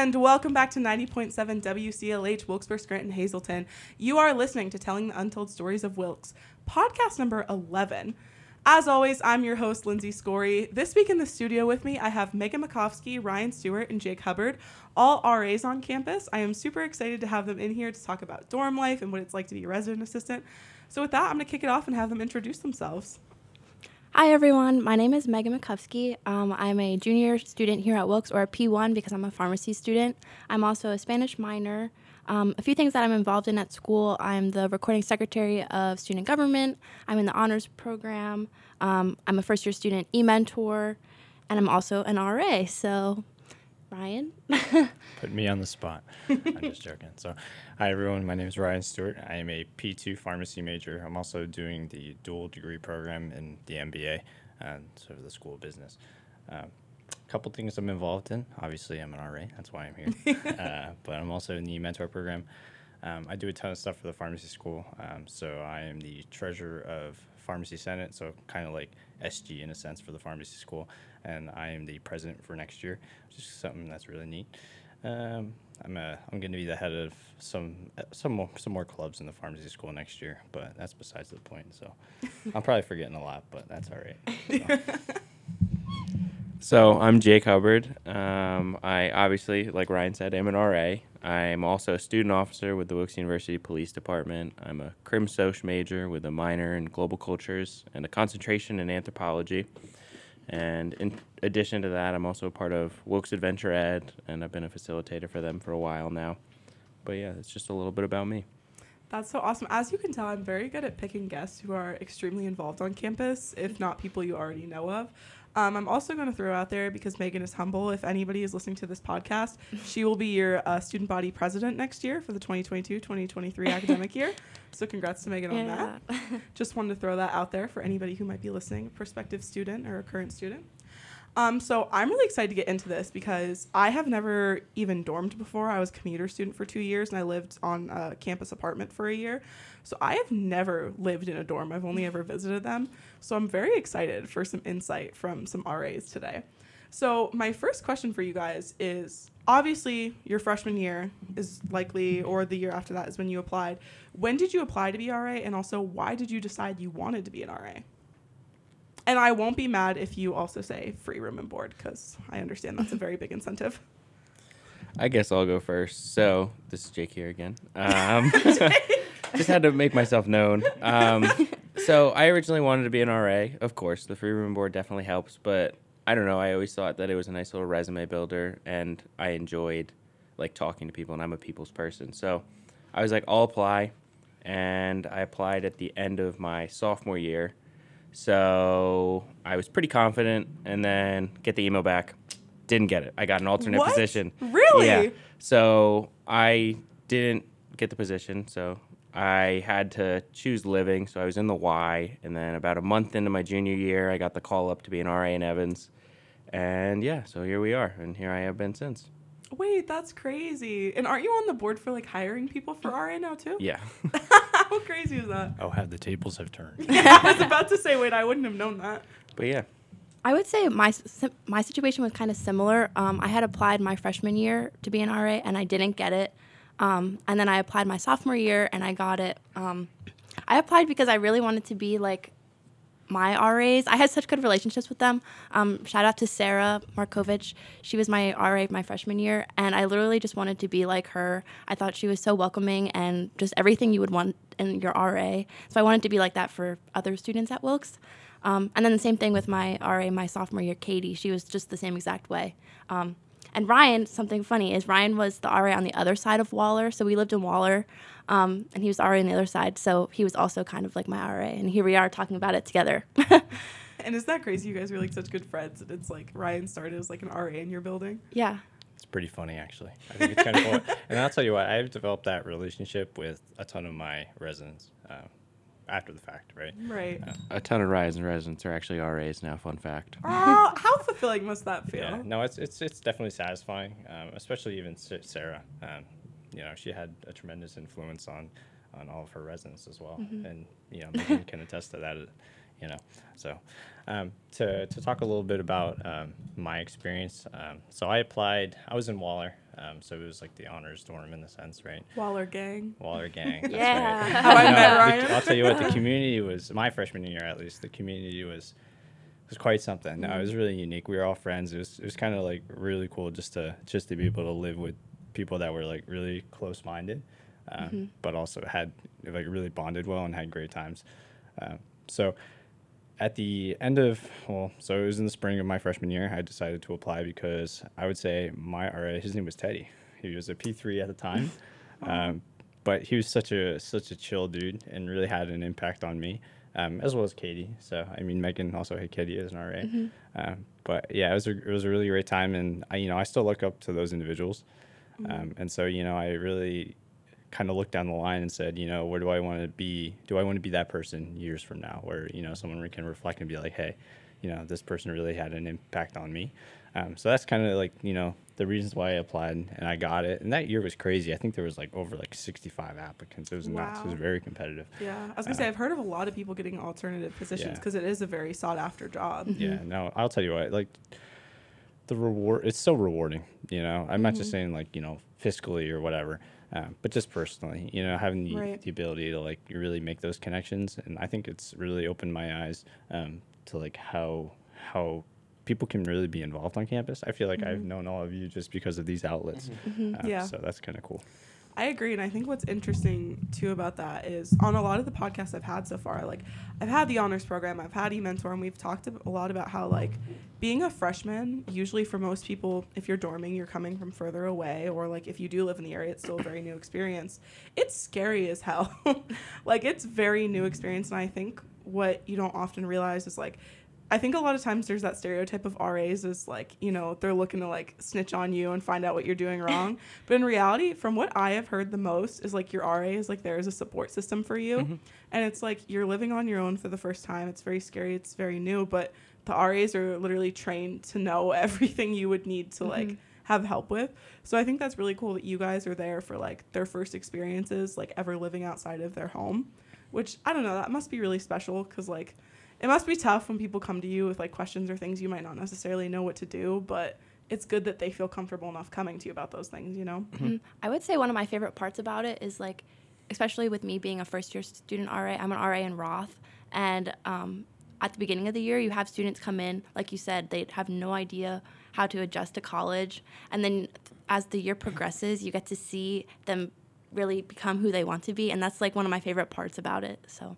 And welcome back to 90.7 WCLH, Wilkes-Barre, Scranton, Hazleton. You are listening to Telling the Untold Stories of Wilkes, podcast number 11. As always, I'm your host, Lindsay Scory. This week in the studio with me, I have Megan Makovsky, Ryan Stewart, and Jake Hubbard, all RAs on campus. I am super excited to have them in here to talk about dorm life and what it's like to be a resident assistant. So, with that, I'm going to kick it off and have them introduce themselves. Hi, everyone. My name is Megan Makovsky. Um, I'm a junior student here at Wilkes, or a P1 because I'm a pharmacy student. I'm also a Spanish minor. Um, a few things that I'm involved in at school I'm the recording secretary of student government, I'm in the honors program, um, I'm a first year student e mentor, and I'm also an RA. So, Ryan? Put me on the spot. I'm just joking. So, hi everyone. My name is Ryan Stewart. I am a P2 pharmacy major. I'm also doing the dual degree program in the MBA, and sort of the School of Business. A um, couple things I'm involved in. Obviously, I'm an RA. That's why I'm here. uh, but I'm also in the mentor program. Um, I do a ton of stuff for the pharmacy school. Um, so I am the treasurer of Pharmacy Senate, so kind of like SG in a sense for the pharmacy school and I am the president for next year, which is something that's really neat. Um, I'm a, I'm going to be the head of some some more some more clubs in the pharmacy school next year, but that's besides the point. So I'm probably forgetting a lot, but that's all right. So. So I'm Jake Hubbard. Um, I obviously, like Ryan said, am an RA. I'm also a student officer with the Wilkes University Police Department. I'm a Crim Soc major with a minor in global cultures and a concentration in anthropology. And in addition to that, I'm also a part of Wilkes Adventure Ed, and I've been a facilitator for them for a while now. But yeah, it's just a little bit about me. That's so awesome. As you can tell, I'm very good at picking guests who are extremely involved on campus, if not people you already know of. Um, I'm also going to throw out there because Megan is humble. If anybody is listening to this podcast, she will be your uh, student body president next year for the 2022 2023 academic year. So, congrats to Megan yeah. on that. Just wanted to throw that out there for anybody who might be listening, a prospective student or a current student. Um, so I'm really excited to get into this because I have never even dormed before. I was a commuter student for two years and I lived on a campus apartment for a year. So I have never lived in a dorm. I've only ever visited them. So I'm very excited for some insight from some RAs today. So my first question for you guys is obviously your freshman year is likely or the year after that is when you applied. When did you apply to be RA and also why did you decide you wanted to be an RA? And I won't be mad if you also say free room and board because I understand that's a very big incentive. I guess I'll go first. So this is Jake here again. Um, just had to make myself known. Um, so I originally wanted to be an RA. Of course, the free room board definitely helps, but I don't know. I always thought that it was a nice little resume builder, and I enjoyed like talking to people, and I'm a people's person. So I was like, I'll apply, and I applied at the end of my sophomore year so I was pretty confident, and then get the email back. Didn't get it. I got an alternate what? position. Really? Yeah. So I didn't get the position. So I had to choose living. So I was in the Y, and then about a month into my junior year, I got the call up to be an RA in Evans, and yeah, so here we are, and here I have been since. Wait, that's crazy. And aren't you on the board for like hiring people for RA now too? Yeah. How crazy is that? Oh, how the tables have turned. yeah, I was about to say, wait, I wouldn't have known that. But yeah. I would say my my situation was kind of similar. Um, I had applied my freshman year to be an RA and I didn't get it. Um, and then I applied my sophomore year and I got it. Um, I applied because I really wanted to be like my RAs. I had such good relationships with them. Um, shout out to Sarah Markovich. She was my RA my freshman year, and I literally just wanted to be like her. I thought she was so welcoming and just everything you would want in your RA. So I wanted to be like that for other students at Wilkes. Um, and then the same thing with my RA my sophomore year, Katie. She was just the same exact way. Um, and Ryan, something funny is Ryan was the RA on the other side of Waller. So we lived in Waller, um, and he was RA on the other side. So he was also kind of like my RA. And here we are talking about it together. and is that crazy? You guys were like such good friends. And it's like Ryan started as like an RA in your building. Yeah. It's pretty funny, actually. I think it's kind of cool. And I'll tell you what, I've developed that relationship with a ton of my residents. Uh, after the fact, right? Right. Uh, a ton of Ryan's residents are actually RAs now. Fun fact. Oh, how fulfilling must that feel? Yeah. No, it's it's it's definitely satisfying, um, especially even Sarah. Um, you know, she had a tremendous influence on on all of her residents as well, mm-hmm. and you know, Megan can attest to that. you know. So, um, to to talk a little bit about um, my experience, um, so I applied. I was in Waller, um, so it was like the honors dorm in the sense, right? Waller gang. Waller gang. That's Yeah. Right. How I You met the- Ryan. I'll tell you what, the community was my freshman year at least. The community was was quite something. No, it Mm-hmm. was really unique. We were all friends. It was it was kind of like really cool just to just to be able to live with people that were like really close minded, um, Mm-hmm. but also had like really bonded well and had great times. Um, so at the end of well, so it was in the spring of my freshman year. I decided to apply because I would say my RA, his name was Teddy. He was a P three at the time, um, but he was such a such a chill dude and really had an impact on me, um, as well as Katie. So I mean, Megan also had Katie as an RA. Um, but yeah, it was a, it was a really great time, and I you know I still look up to those individuals, um, and so you know I really kind of looked down the line and said, you know, where do I want to be? Do I want to be that person years from now, where you know someone can reflect and be like, hey, you know, this person really had an impact on me. Um, so that's kind of like you know the reasons why I applied and I got it. And that year was crazy. I think there was like over like 65 applicants. It was nuts. It was very competitive. Yeah, I was gonna uh, say I've heard of a lot of people getting alternative positions Yeah. because it is a very sought after job. Yeah, mm-hmm. no, I'll tell you what, like the reward, it's so rewarding, you know. I'm not just mm-hmm. saying like, you know, fiscally or whatever, um, but just personally, you know, having the, Right. the ability to like really make those connections. And I think it's really opened my eyes um, to like how, how people can really be involved on campus. I feel like I've known all of you just because of these outlets. Um, Yeah. So that's kind of cool. I agree, and I think what's interesting too about that is on a lot of the podcasts I've had so far, like I've had the honors program, I've had eMentor, and we've talked a lot about how like being a freshman, usually for most people, if you're dorming, you're coming from further away, or like if you do live in the area, it's still a very new experience. It's scary as hell, like it's very new experience, and I think what you don't often realize is like I think a lot of times there's that stereotype of RAs is like, you know, they're looking to like snitch on you and find out what you're doing wrong. but in reality, from what I have heard the most is like your RA is like there is a support system for you. Mm-hmm. And it's like you're living on your own for the first time. It's very scary, it's very new, but the RAs are literally trained to know everything you would need to like mm-hmm. have help with. So I think that's really cool that you guys are there for like their first experiences like ever living outside of their home, which I don't know, that must be really special cuz like it must be tough when people come to you with like questions or things you might not necessarily know what to do, but it's good that they feel comfortable enough coming to you about those things, you know? Mm, I would say one of my favorite parts about it is like, especially with me being a first year student RA, I'm an RA in Roth. And um, at the beginning of the year, you have students come in, like you said, they have no idea how to adjust to college. And then as the year progresses, you get to see them really become who they want to be. And that's like one of my favorite parts about it. So,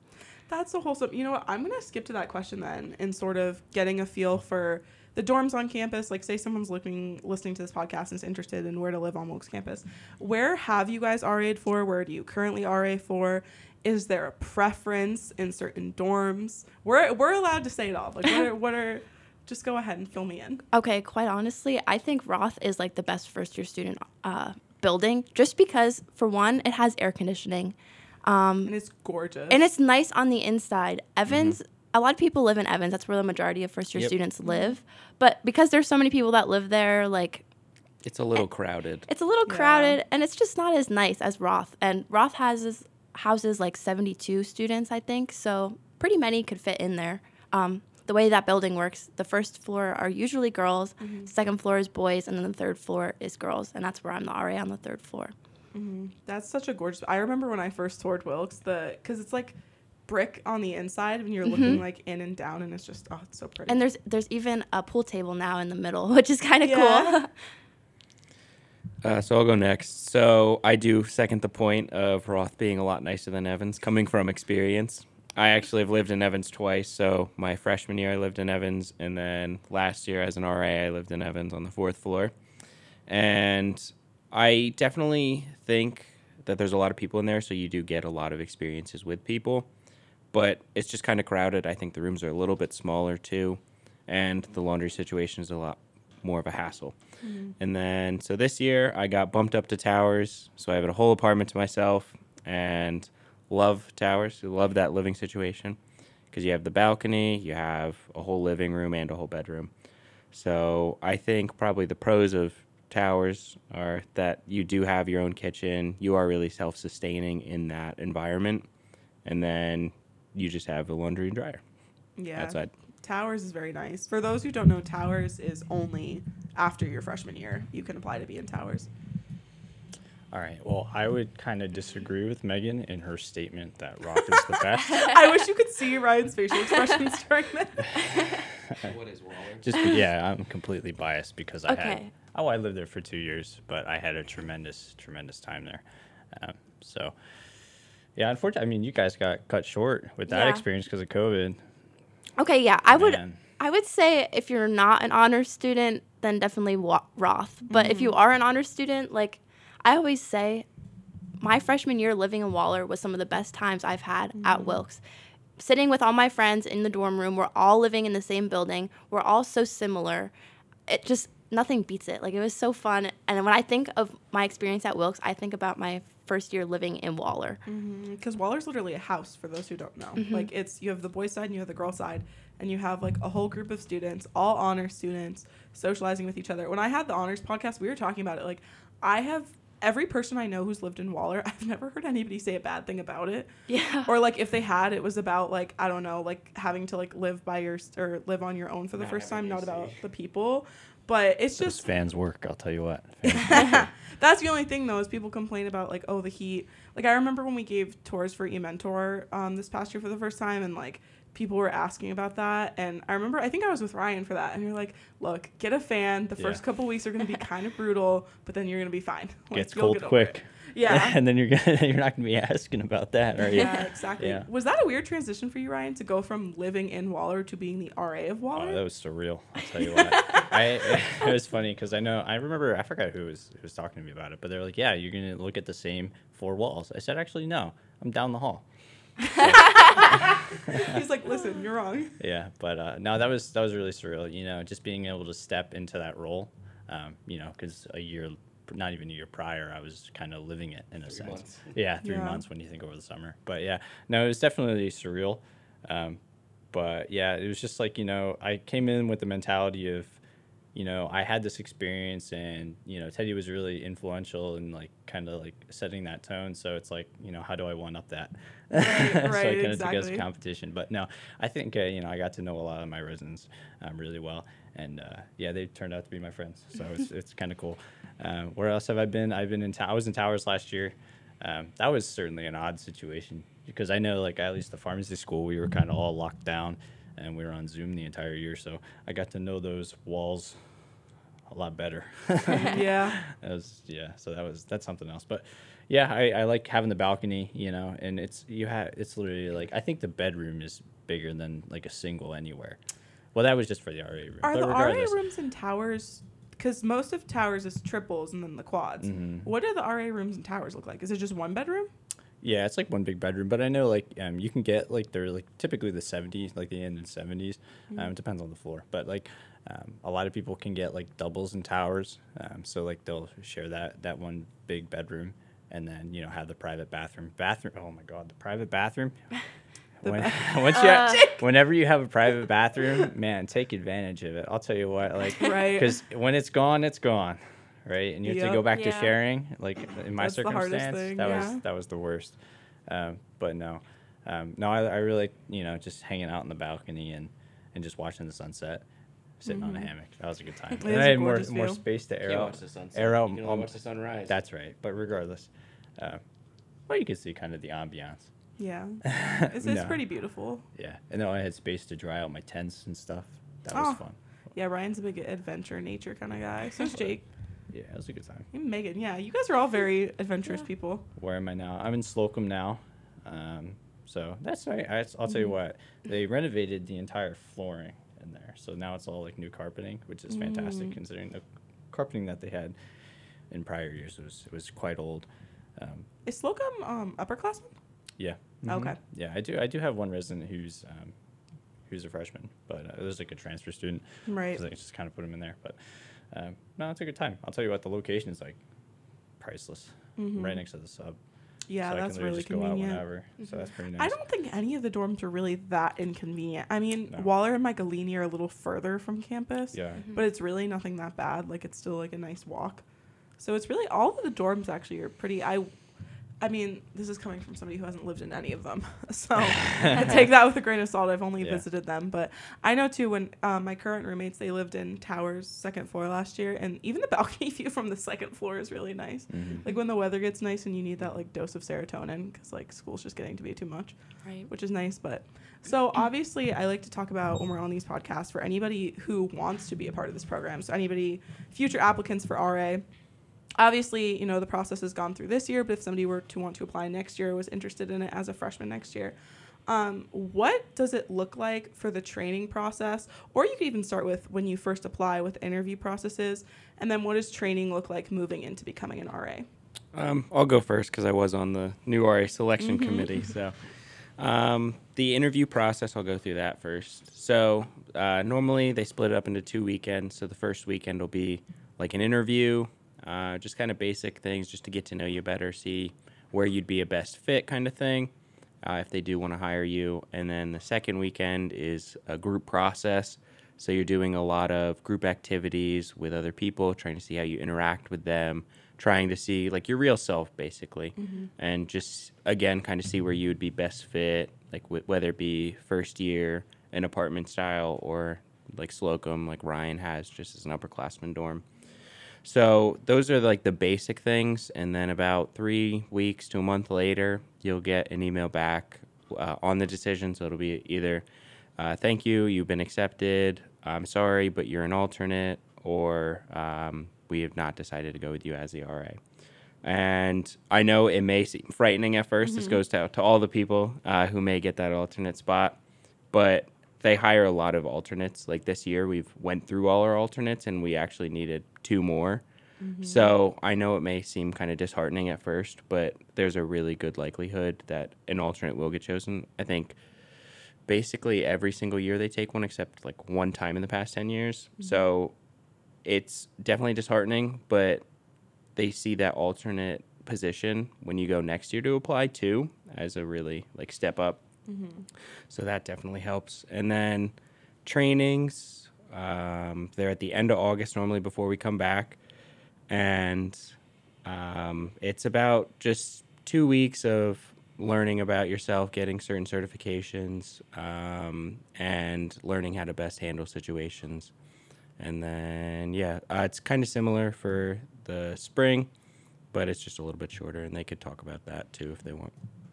That's so wholesome. You know what? I'm to skip to that question then and sort of getting a feel for the dorms on campus. Like, say someone's looking, listening to this podcast and is interested in where to live on Wilkes campus. Where have you guys RA'd for? Where do you currently RA for? Is there a preference in certain dorms? We're, we're allowed to say it all. Like, what are, what are, just go ahead and fill me in. okay, quite honestly, I think Roth is like the best first year student uh, building just because, for one, it has air conditioning. Um, And it's gorgeous. and it's nice on the inside. Evans, a lot of people live in Evans. That's where the majority of first year Yep. students live. But because there's so many people that live there, like It's a little crowded. it's a little Yeah. crowded, and it's just not as nice as Roth. And Roth has this, houses like 72 students, I think. So pretty many could fit in there. Um, the way that building works, the first floor are usually girls, second floor is boys, and then the third floor is girls, and that's where I'm the RA on the third floor. That's such a gorgeous. I remember when I first toured Wilkes, the because it's like brick on the inside, and you're looking like in and down, and it's just oh, it's so pretty. And there's there's even a pool table now in the middle, which is kind of Yeah. cool. Uh, so I'll go next. So I do second the point of Roth being a lot nicer than Evans, coming from experience. I actually have lived in Evans twice. So my freshman year, I lived in Evans, and then last year as an RA, I lived in Evans on the fourth floor. And I definitely think that there's a lot of people in there, so you do get a lot of experiences with people. But it's just kind of crowded. I think the rooms are a little bit smaller too, and the laundry situation is a lot more of a hassle. Mm-hmm. And then, so this year I got bumped up to towers. So I have a whole apartment to myself and love towers. Love that living situation because you have the balcony, you have a whole living room, and a whole bedroom. So I think probably the pros of towers are that you do have your own kitchen. You are really self sustaining in that environment. And then you just have a laundry and dryer. Yeah. outside. Towers is very nice. For those who don't know, Towers is only after your freshman year. You can apply to be in Towers. All right. Well, I would kind of disagree with Megan in her statement that Roth is the best. I wish you could see Ryan's facial expressions during that. what is Waller? Just yeah, I'm completely biased because I had Okay. Oh I lived there for two years, but I had a tremendous tremendous time there. Um, so yeah, unfortunately, I mean you guys got cut short with that Yeah. experience because of COVID. Okay, yeah, I would. I would say if you're not an honor student, then definitely wa- Roth. But if you are an honor student, like I always say, my freshman year living in Waller was some of the best times I've had at Wilkes. Sitting with all my friends in the dorm room, we're all living in the same building. We're all so similar. It just nothing beats it. Like it was so fun. And when I think of my experience at Wilkes, I think about my first year living in Waller. Because Waller's literally a house for those who don't know. Mm-hmm. Like it's you have the boys side and you have the girl side, and you have like a whole group of students, all honor students, socializing with each other. When I had the honors podcast, we were talking about it. Like I have every person I know who's lived in Waller, I've never heard anybody say a bad thing about it. Yeah. Or like if they had, it was about like I don't know, like having to like live by your or live on your own for the Not first time, not about the people. But it's Those just fans work, I'll tell you what. That's the only thing though is people complain about like oh the heat. Like i remember when we gave tours for ementor um, this past year for the first time and like people were asking about that and i remember i think i was with ryan for that and you're like look get a fan. The first couple weeks are going to be kind of brutal but then you're going to be fine. Like, gets cold get quick. Yeah and then you're gonna you're not gonna be asking about that, are you? yeah exactly Yeah. was that a weird transition for you ryan to go from living in waller to being the ra of waller Oh, that was surreal. I'll tell you what. I it was funny because I know I remember I forgot who was who was talking to me about it, but they're like, "Yeah, you're gonna look at the same four walls." I said, "Actually, no. I'm down the hall." he's like listen you're wrong Yeah, but uh, no, that was that was really surreal. You know, just being able to step into that role. Um, you know, because a year, not even a year prior, I was kind of living it in a Three sense. months. Yeah, three Yeah. months when you think over the summer. But yeah, no, it was definitely surreal. Um, but yeah, it was just like you know, I came in with the mentality of, you know, I had this experience, and you know, Teddy was really influential and like kind of like setting that tone. So it's like, you know, how do I one up that? Right, so I kind of took it as a competition. But no, I think uh, you know I got to know a lot of my residents um, really well, and uh, yeah, they turned out to be my friends. So it's it's kind of cool. Um, where else have I been? I've been in. I was in Towers last year. Um, that was certainly an odd situation because I know like at least the pharmacy school we were kind of all locked down and we were on Zoom the entire year, so I got to know those walls a lot better. yeah that was yeah so that was that's something else but yeah I, I like having the balcony you know and it's you have it's literally like i think the bedroom is bigger than like a single anywhere well that was just for the ra room Are the RA rooms and towers? Because most of towers is triples and then the quads. Mhm. What do the RA rooms and towers look like? Is it just one bedroom? yeah it's like one big bedroom but i know like um, you can get like they're like typically the 70s like the end in 70s um, it depends on the floor but like um, a lot of people can get like doubles and towers um, so like they'll share that that one big bedroom and then you know have the private bathroom bathroom oh my god the private bathroom when, once you have, whenever you have a private bathroom man take advantage of it. I'll tell you what like Right. because when it's gone it's gone right? And you have to go back to sharing like in my That's circumstance that yeah. was that was the worst. Um, but no. Um, no I, I really you know just hanging out in the balcony and and just watching the sunset sitting on a hammock. That was a good time. Mm-hmm. And is I a had more gorgeous more space to air out watch the sunset. air out You can only um, watch the sunrise. that's right but regardless uh, well you can see kind of the ambiance Yeah. It's, it's No. pretty beautiful. yeah and then I had space to dry out my tents and stuff that was Oh. fun Yeah, Ryan's a big adventure nature kind of guy. So is Jake. yeah it was a good time And Megan. Yeah, you guys are all very adventurous people. where am I now? I'm in Slocum now. Um, so that's right. I, I'll tell you Mm-hmm. what, they renovated the entire flooring in there. So now it's all like new carpeting, which is fantastic Mm. considering the carpeting that they had in prior years was was quite old. Um, Is Slocum um, upperclassman? Yeah. Okay. Mhm. Yeah, I do. I do have one resident who's um, who's a freshman, but uh, there's like a transfer student. Right. So they just kind of put him in there. But um, no, it's a good time. I'll tell you what, the location is like priceless, Mhm. right next to the sub. Yeah, so I that's can literally really just go out convenient. whenever. So that's pretty nice. I don't think any of the dorms are really that inconvenient. I mean, No. Waller and Michaelini are a little further from campus. Yeah. But it's really nothing that bad. Like it's still like a nice walk. So it's really all of the dorms actually are pretty I I mean, this is coming from somebody who hasn't lived in any of them, so I take that with a grain of salt. I've only Yeah. visited them, but I know too. When um, my current roommates, they lived in Towers, second floor last year, and even the balcony view from the second floor is really nice. Mhm. Like when the weather gets nice and you need that like dose of serotonin because like school's just getting to be too much Right. which is nice. But so obviously, I like to talk about when we're on these podcasts for anybody who wants to be a part of this program. So anybody, future applicants for RA. Obviously, you know the process has gone through this year, but if somebody were to want to apply next year, was interested in it as a freshman next year, um, what does it look like for the training process? Or you could even start with when you first apply with interview processes, and then what does training look like moving into becoming an RA? Um, I'll go first because I was on the new RA selection Mhm. committee. So, um, the interview process, I'll go through that first. So, uh, normally they split it up into two weekends. So, the first weekend will be like an interview, uh, just kind of basic things just to get to know you better, see where you'd be a best fit kind of thing. Uh, if they do want to hire you. And then the second weekend is a group process. So you're doing a lot of group activities with other people, trying to see how you interact with them, trying to see like your real self basically, and just again kind of see where you would be best fit, like wh- whether it be first year an apartment style or like Slocum, like Ryan has just as an upperclassman dorm. So those are like the basic things, and then about three weeks to a month later, you'll get an email back uh, on the decision. So it'll be either uh, "Thank you, you've been accepted. I'm sorry, but you're an alternate," or um, "We have not decided to go with you as the RA." And I know it may seem frightening at 1st This goes to, to all the people uh, who may get that alternate spot, but they hire a lot of alternates. Like this year, we've went through all our alternates, and we actually needed two more. Mm-hmm. So I know it may seem kind of disheartening at first, but there's a really good likelihood that an alternate will get chosen. I think basically every single year they take one, except like one time in the past ten years. Mm-hmm. So it's definitely disheartening, but they see that alternate position when you go next year to apply too as a really like step up. So that definitely helps. And then trainings, um, they're at the end of August normally before we come back, and um, it's about just two weeks of learning about yourself, getting certain certifications, um, and learning how to best handle situations. And then, yeah, uh, it's kind of similar for the spring, but it's just a little bit shorter, and they could talk about that too if they want.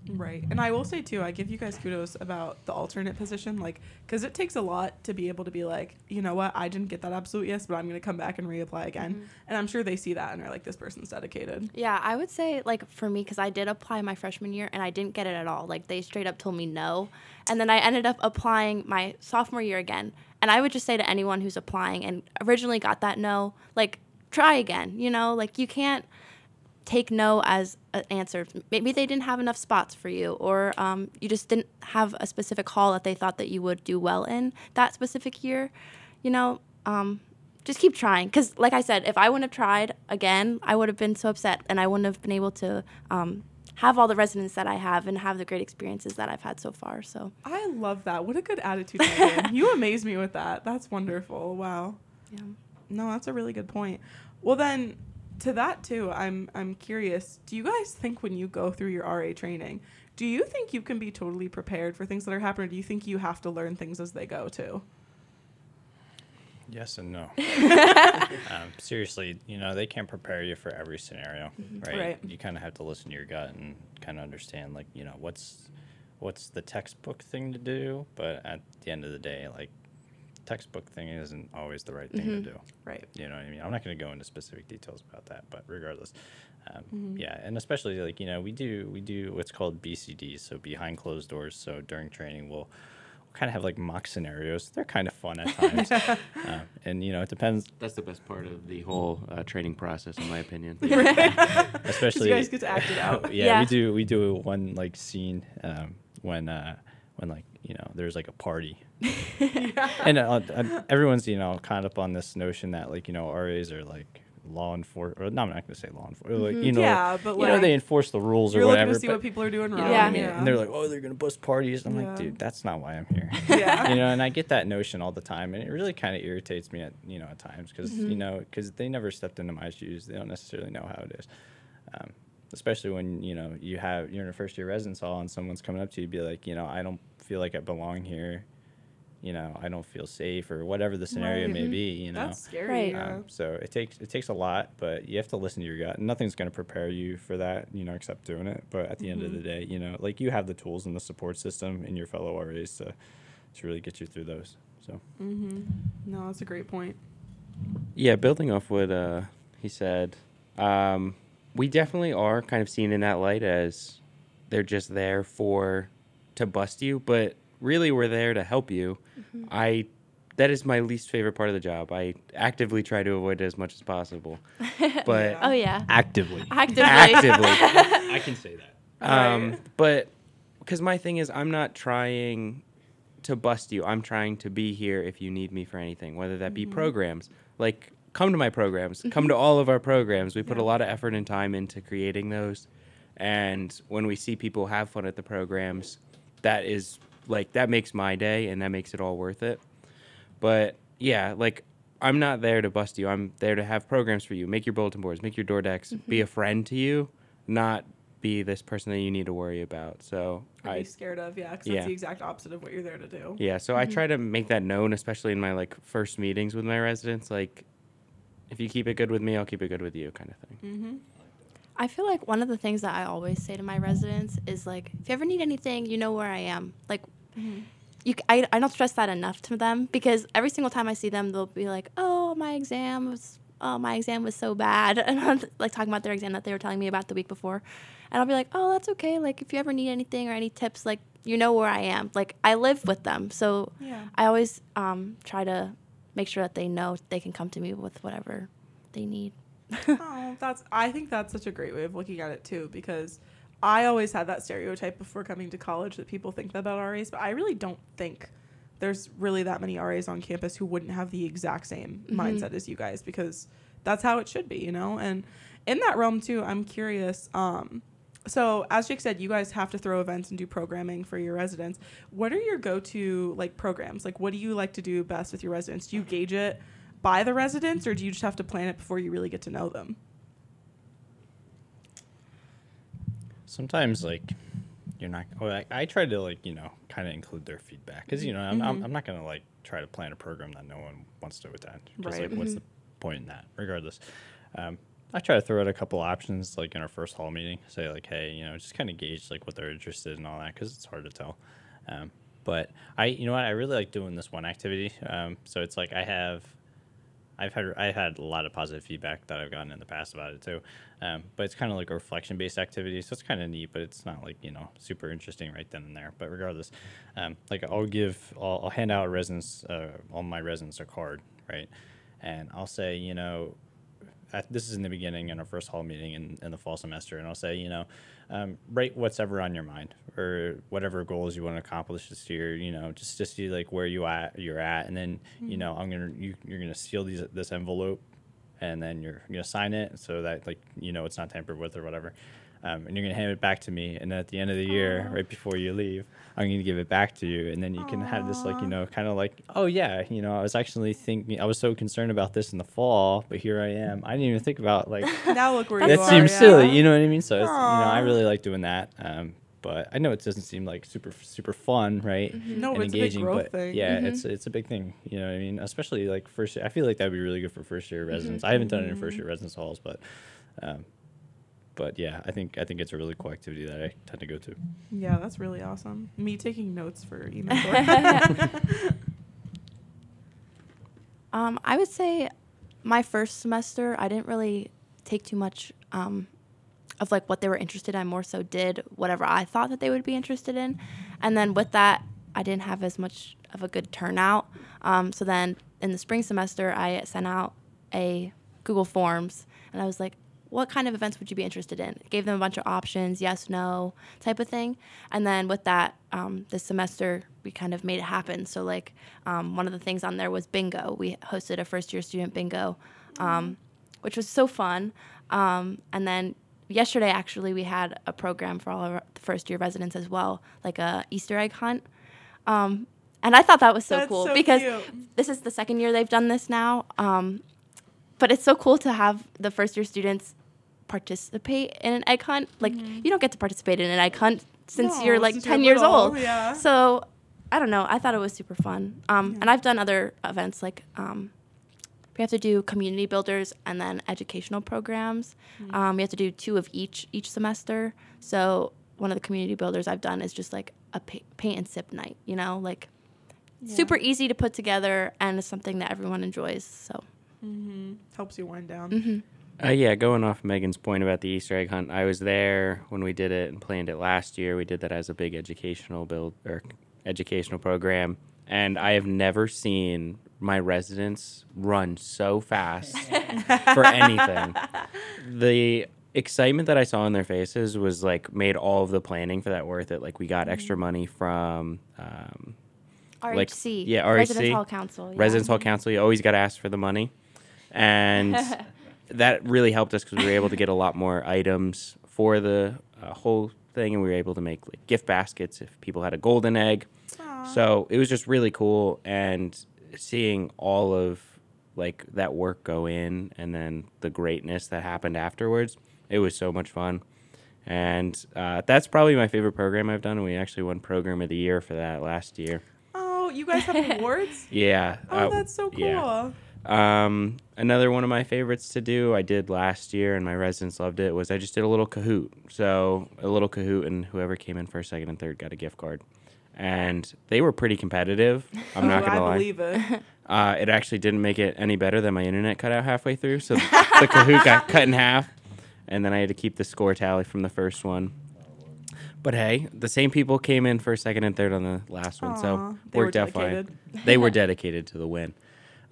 Mm-hmm. Right. And I will say too, I give you guys kudos about the alternate position, like, because it takes a lot to be able to be like, you know what, I didn't get that absolute yes, but I'm going to come back and reapply again. Mm-hmm. And I'm sure they see that and are like, this person's dedicated. Yeah, I would say like for me because I did apply my freshman year and I didn't get it at all. Like they straight up told me no, and then I ended up applying my sophomore year again. And I would just say to anyone who's applying and originally got that no, like try again. You know, like you can't take no as an answer. Maybe they didn't have enough spots for you, or um, you just didn't have a specific hall that they thought that you would do well in that specific year. You know, um, just keep trying. Because, like I said, if I wouldn't have tried again, I would have been so upset, and I wouldn't have been able to um, have all the residents that I have and have the great experiences that I've had so far. So, I love that. What a good attitude, Megan. you amaze me with that. That's wonderful. Wow. yeah. No, that's a really good point. Well, then, to that too, I'm I'm curious. Do you guys think when you go through your RA training, do you think you can be totally prepared for things that are happening? Or do you think you have to learn things as they go too? Yes and no. um, seriously, you know, they can't prepare you for every scenario, right? Right. You kind of have to listen to your gut and kind of understand, like, you know, what's what's the textbook thing to do, but at the end of the day, like, textbook thing isn't always the right thing to do. Right. You know what I mean? I'm not going to go into specific details about that, but regardless, um, Mm-hmm. yeah, and especially like you know we do we do what's called BCDs, so behind closed doors. So during training, we'll, we'll kind of have like mock scenarios. They're kind of fun at times, um, and you know it depends. That's the best part of the whole uh, training process, in my opinion. Especially you guys get to act it out. yeah, Yeah. we do we do one like scene um, when uh, when like you know there's like a party. and uh, uh, everyone's you know kind of up on this notion that like you know RAs are like law enforcement or no, I'm not going to say law enforcement like you know Yeah, but you know they enforce the rules or You're looking whatever to see what people are doing wrong. Yeah. I mean? And they're like, oh, they're gonna bust parties. I'm Yeah. like, dude, that's not why I'm here. Yeah. you know, and I get that notion all the time, and it really kind of irritates me at you know at times because Mm-hmm. you know because they never stepped into my shoes. They don't necessarily know how it is. Um, especially when you know you have you're in a first year residence hall and someone's coming up to you, be like, you know, I don't feel like I belong here. You know, I don't feel safe, or whatever the scenario Right. may be. You know, That's scary. Right. Yeah. um, so it takes it takes a lot, but you have to listen to your gut. Nothing's going to prepare you for that, you know, except doing it. But at the end of the day, you know, like you have the tools and the support system in your fellow RAs to to really get you through those. So mm-hmm. No, that's a great point. Yeah, building off what uh, he said, um, we definitely are kind of seen in that light as they're just there for to bust you, but really we're there to help you. Mm-hmm. I that is my least favorite part of the job. I actively try to avoid it as much as possible, but Oh yeah, actively, actively. actively. I can say that. Um, Right. but because my thing is, I'm not trying to bust you. I'm trying to be here if you need me for anything, whether that be mm-hmm. programs. Like, come to my programs. Come to mm-hmm. all of our programs. We put a lot of effort and time into creating those. And when we see people have fun at the programs, that is like that makes my day and that makes it all worth it. But yeah, like I'm not there to bust you. I'm there to have programs for you. Make your bulletin boards, make your door decks, be a friend to you, not be this person that you need to worry about. So Or I be scared of, yeah, because yeah. that's the exact opposite of what you're there to do. yeah, so I try to make that known, especially in my like first meetings with my residents. Like, if you keep it good with me, I'll keep it good with you, kind of thing. Mm-hmm. I feel like one of the things that I always say to my residents is like, if you ever need anything, you know where I am. Like, you, c- I, I don't stress that enough to them because every single time I see them, they'll be like, "Oh, my exam was, oh, my exam was so bad," and I'm like talking about their exam that they were telling me about the week before, and I'll be like, "Oh, that's okay. Like, if you ever need anything or any tips, like, you know where I am. Like, I live with them, so Yeah. I always um, try to make sure that they know they can come to me with whatever they need." oh, that's. I think that's such a great way of looking at it too, because I always had that stereotype before coming to college that people think that about RAs, but I really don't think there's really that many RAs on campus who wouldn't have the exact same mindset as you guys, because that's how it should be, you know. And in that realm too, I'm curious. Um, so as Jake said, you guys have to throw events and do programming for your residents. What are your go-to like programs? Like, what do you like to do best with your residents? Do you gauge it by the residents, or do you just have to plan it before you really get to know them? Sometimes like you're not or like, i try to like you know kind of include their feedback because you know I'm, I'm, I'm not gonna like try to plan a program that no one wants to attend because Right. like what's the point in that regardless. Um, i try to throw out a couple options like in our first hall meeting say like hey you know just kind of gauge like what they're interested in and all that because it's hard to tell. Um, but i you know what i really like doing this one activity um, so it's like i have I've had I've had a lot of positive feedback that I've gotten in the past about it too, um, but it's kind of like a reflection based activity, so it's kind of neat, but it's not like you know super interesting right then and there. But regardless, um, like I'll give I'll, I'll hand out residents uh, all my residents a card, right, and I'll say you know. At, this is in the beginning in our first hall meeting in, in the fall semester, and I'll say, you know, um, write what's ever on your mind or whatever goals you want to accomplish this year. You know, just to see like where you at you're at, and then you know I'm gonna you, you're gonna seal these this envelope, and then you're gonna sign it so that like you know it's not tampered with or whatever. Um, and you're gonna hand it back to me, and at the end of the year, right before you leave, I'm gonna give it back to you, and then you can have this like you know kind of like oh yeah, you know I was actually thinking I was so concerned about this in the fall, but here I am. I didn't even think about like Now look where you that are. seems yeah. silly, you know what I mean? So it's, you know, I really like doing that. Um, but I know it doesn't seem like super super fun, right? No, and but it's a big engaging, growth but thing. yeah, it's it's a big thing. You know what I mean? Especially like first. I feel like that would be really good for first year residents. I haven't done it in first year residence halls, but. Um, but yeah, I think I think it's a really cool activity that I tend to go to. Yeah, that's really awesome. Me taking notes for email. Um, I would say my first semester, I didn't really take too much um, of like what they were interested in. I more so did whatever I thought that they would be interested in, and then with that, I didn't have as much of a good turnout. Um, so then in the spring semester, I sent out a Google Forms, and I was like, "What kind of events would you be interested in?" Gave them a bunch of options, yes, no, type of thing, and then with that, um, this semester we kind of made it happen. So like um, one of the things on there was bingo. We hosted a first year student bingo, um, which was so fun. Um, and then yesterday actually we had a program for all of our first year residents as well, like a Easter egg hunt. Um, and I thought that was so That's cool so because cute. this is the second year they've done this now. Um, but it's so cool to have the first year students participate in an egg hunt. Like you don't get to participate in an egg hunt since No, you're like since 10 you're years little, old. yeah. So I don't know. I thought it was super fun. Um, Yeah. And I've done other events like um, we have to do community builders and then educational programs. Mm. Um, we have to do two of each each semester. So one of the community builders I've done is just like a pa- paint and sip night. You know, like Yeah. super easy to put together and it's something that everyone enjoys. So hmm Helps you wind down. mhm. Uh, yeah, going off Megan's point about the Easter egg hunt, I was there when we did it and planned it last year. We did that as a big educational build or educational program, and I have never seen my residents run so fast for anything. The excitement that I saw in their faces was like made all of the planning for that worth it. Like we got extra money from um, Like, RHC. yeah, Residence RHC, Hall Council. yeah. Residence Hall Council. You always got to ask for the money, and that really helped us because we were able to get a lot more items for the uh, whole thing, and we were able to make like gift baskets if people had a golden egg. Aw. So it was just really cool, and seeing all of like that work go in, and then the greatness that happened afterwards. It was so much fun. And uh, that's probably my favorite program I've done. And we actually won Program of the Year for that last year. Oh, you guys have awards? Yeah. Oh, uh, that's so cool. yeah. Um, another one of my favorites to do, I did last year, and my residents loved it. Was I just did a little Kahoot. So a little Kahoot, and whoever came in first, second, and third got a gift card. And they were pretty competitive. I'm not gonna I lie. believe it. Uh, it actually didn't make it any better than my internet cut out halfway through, so the Kahoot got cut in half, and then I had to keep the score tally from the first one. But hey, the same people came in first, second, and third on the last one, Aw, so they were worked out fine. dedicated. They were dedicated to the win.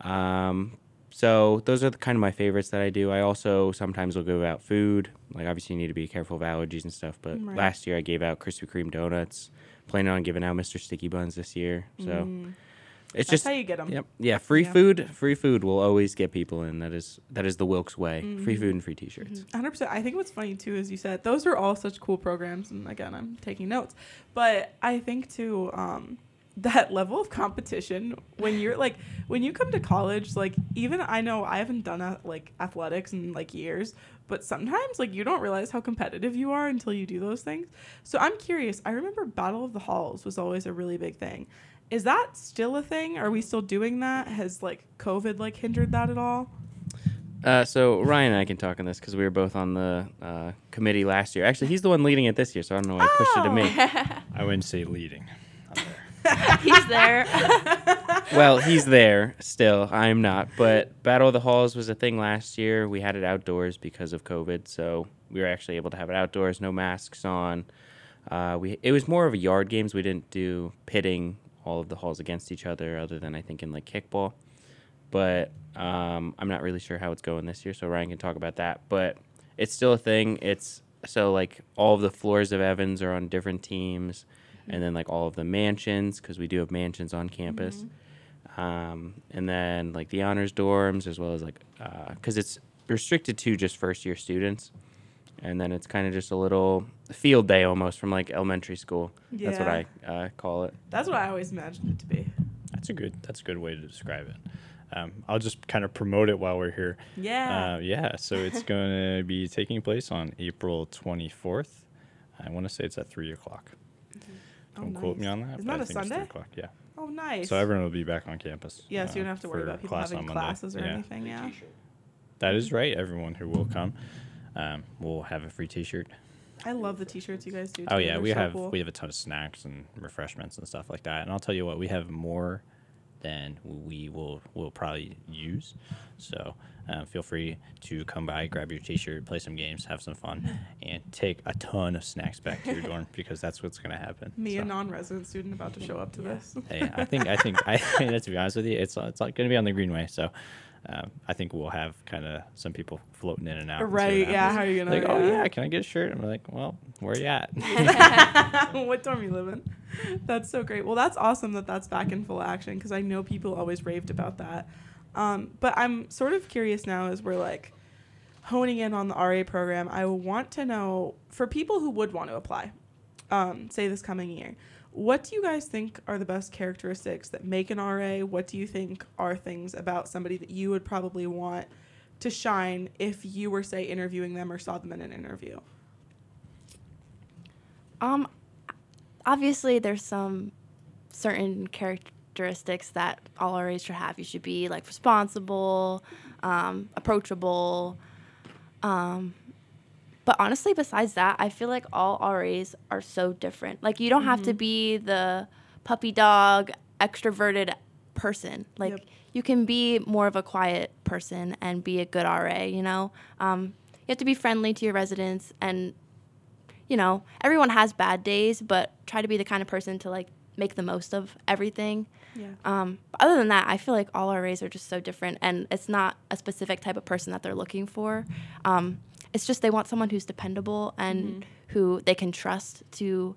Um, so those are the kind of my favorites that I do. I also sometimes will give out food. Like obviously you need to be careful of allergies and stuff. But Right. last year I gave out Krispy Kreme donuts. Planning on giving out Mr. Sticky Buns this year. So Mm. it's That's just how you get them. Yep. Yeah. Free Yeah. food. Free food will always get people in. That is that is the Wilkes way. Free Mhm. food and free T-shirts. 100%. I think what's funny too is you said those are all such cool programs, and again, I'm taking notes. But I think too um, that level of competition when you're like when you come to college, like even I know I haven't done a, like athletics in like years, but sometimes like you don't realize how competitive you are until you do those things. So I'm curious. I remember Battle of the Halls was always a really big thing. Is that still a thing? Are we still doing that? Has like COVID like hindered that at all? Uh, so Ryan and I can talk on this because we were both on the uh, committee last year. Actually, he's the one leading it this year, so I don't know why he pushed it to me. I wouldn't say leading. I'm there. He's there. well, he's there still. I'm not. But Battle of the Halls was a thing last year. We had it outdoors because of COVID, so we were actually able to have it outdoors, no masks on. Uh, we it was more of a yard games. We didn't do pitting all of the halls against each other, other than I think in like kickball. But um, I'm not really sure how it's going this year, so Ryan can talk about that. But it's still a thing. It's so like all of the floors of Evans are on different teams, and then like all of the mansions because we do have mansions on campus um, and then like the honors dorms as well as like because it's restricted to just first year students and then it's kind of just a little field day almost from like elementary school that's what Yeah. i uh, call it That's what I always imagined it to be. That's a good. That's a good way to describe it. Um, I'll just kind of promote it while we're here. Yeah. Uh, yeah. So it's going to be taking place on April 24th. I want to say it's at three o'clock. Oh, Don't quote me on that. Isn't but that I a think it's three Sunday? o'clock. Yeah. oh, nice. So everyone will be back on campus. yeah, so you uh, don't have to worry about people class having on Monday. classes or Yeah. anything. Yeah. That is right. Everyone who will come, um, will have a free T-shirt. I love the t-shirts you guys do. Oh yeah, They're we so have cool. we have a ton of snacks and refreshments and stuff like that. And I'll tell you what, we have more than we will will probably use. So um, feel free to come by, grab your T-shirt, play some games, have some fun, and take a ton of snacks back to your dorm because that's what's going to happen. Me, So, a non-resident student, about to show up to this. hey, I think I think I to be honest with you, it's it's going to be on the Greenway, so. Um, I think we'll have kind of some people floating in and out. and right? Yeah. happens. How are you gonna? Like, oh yeah, can I get a shirt? I'm like, well, where are you at? what dorm you live in? That's so great. Well, that's awesome that that's back in full action because I know people always raved about that. Um, but I'm sort of curious now as we're like honing in on the RA program. I want to know for people who would want to apply, um, say this coming year, what do you guys think are the best characteristics that make an RA? What do you think are things about somebody that you would probably want to shine if you were say interviewing them or saw them in an interview? Um, obviously, there's some certain characteristics that all RAs should have. You should be like responsible, um, approachable. Um, but honestly, besides that, I feel like all RAs are so different. Like you don't have to be the puppy dog, extroverted person. Like Yep. you can be more of a quiet person and be a good RA. You know, um, you have to be friendly to your residents and you know, everyone has bad days, but try to be the kind of person to like make the most of everything. Yeah. Um, other than that, I feel like all RAs are just so different, and it's not a specific type of person that they're looking for. Um, it's just they want someone who's dependable and who they can trust to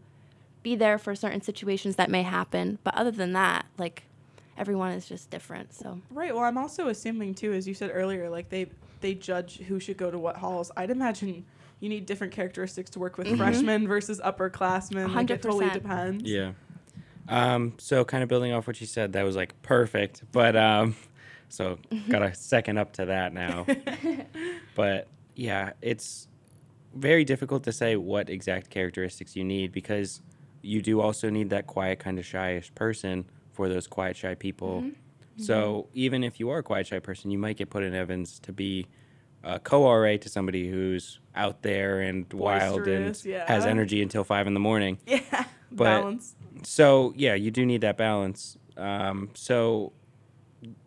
be there for certain situations that may happen. But other than that, like everyone is just different. So Right. Well, I'm also assuming too, as you said earlier, like they they judge who should go to what halls. I'd imagine you need different characteristics to work with freshmen versus upperclassmen. Like it totally depends. Yeah. Um, so kind of building off what you said, that was like perfect. But um, so got a second up to that now. but yeah, it's very difficult to say what exact characteristics you need because you do also need that quiet, kind of shyish person for those quiet, shy people. So even if you are a quiet, shy person, you might get put in Evans to be a co-RA to somebody who's out there and wild and yeah. has energy until five in the morning. Yeah. But- Balance. So yeah, you do need that balance. Um, so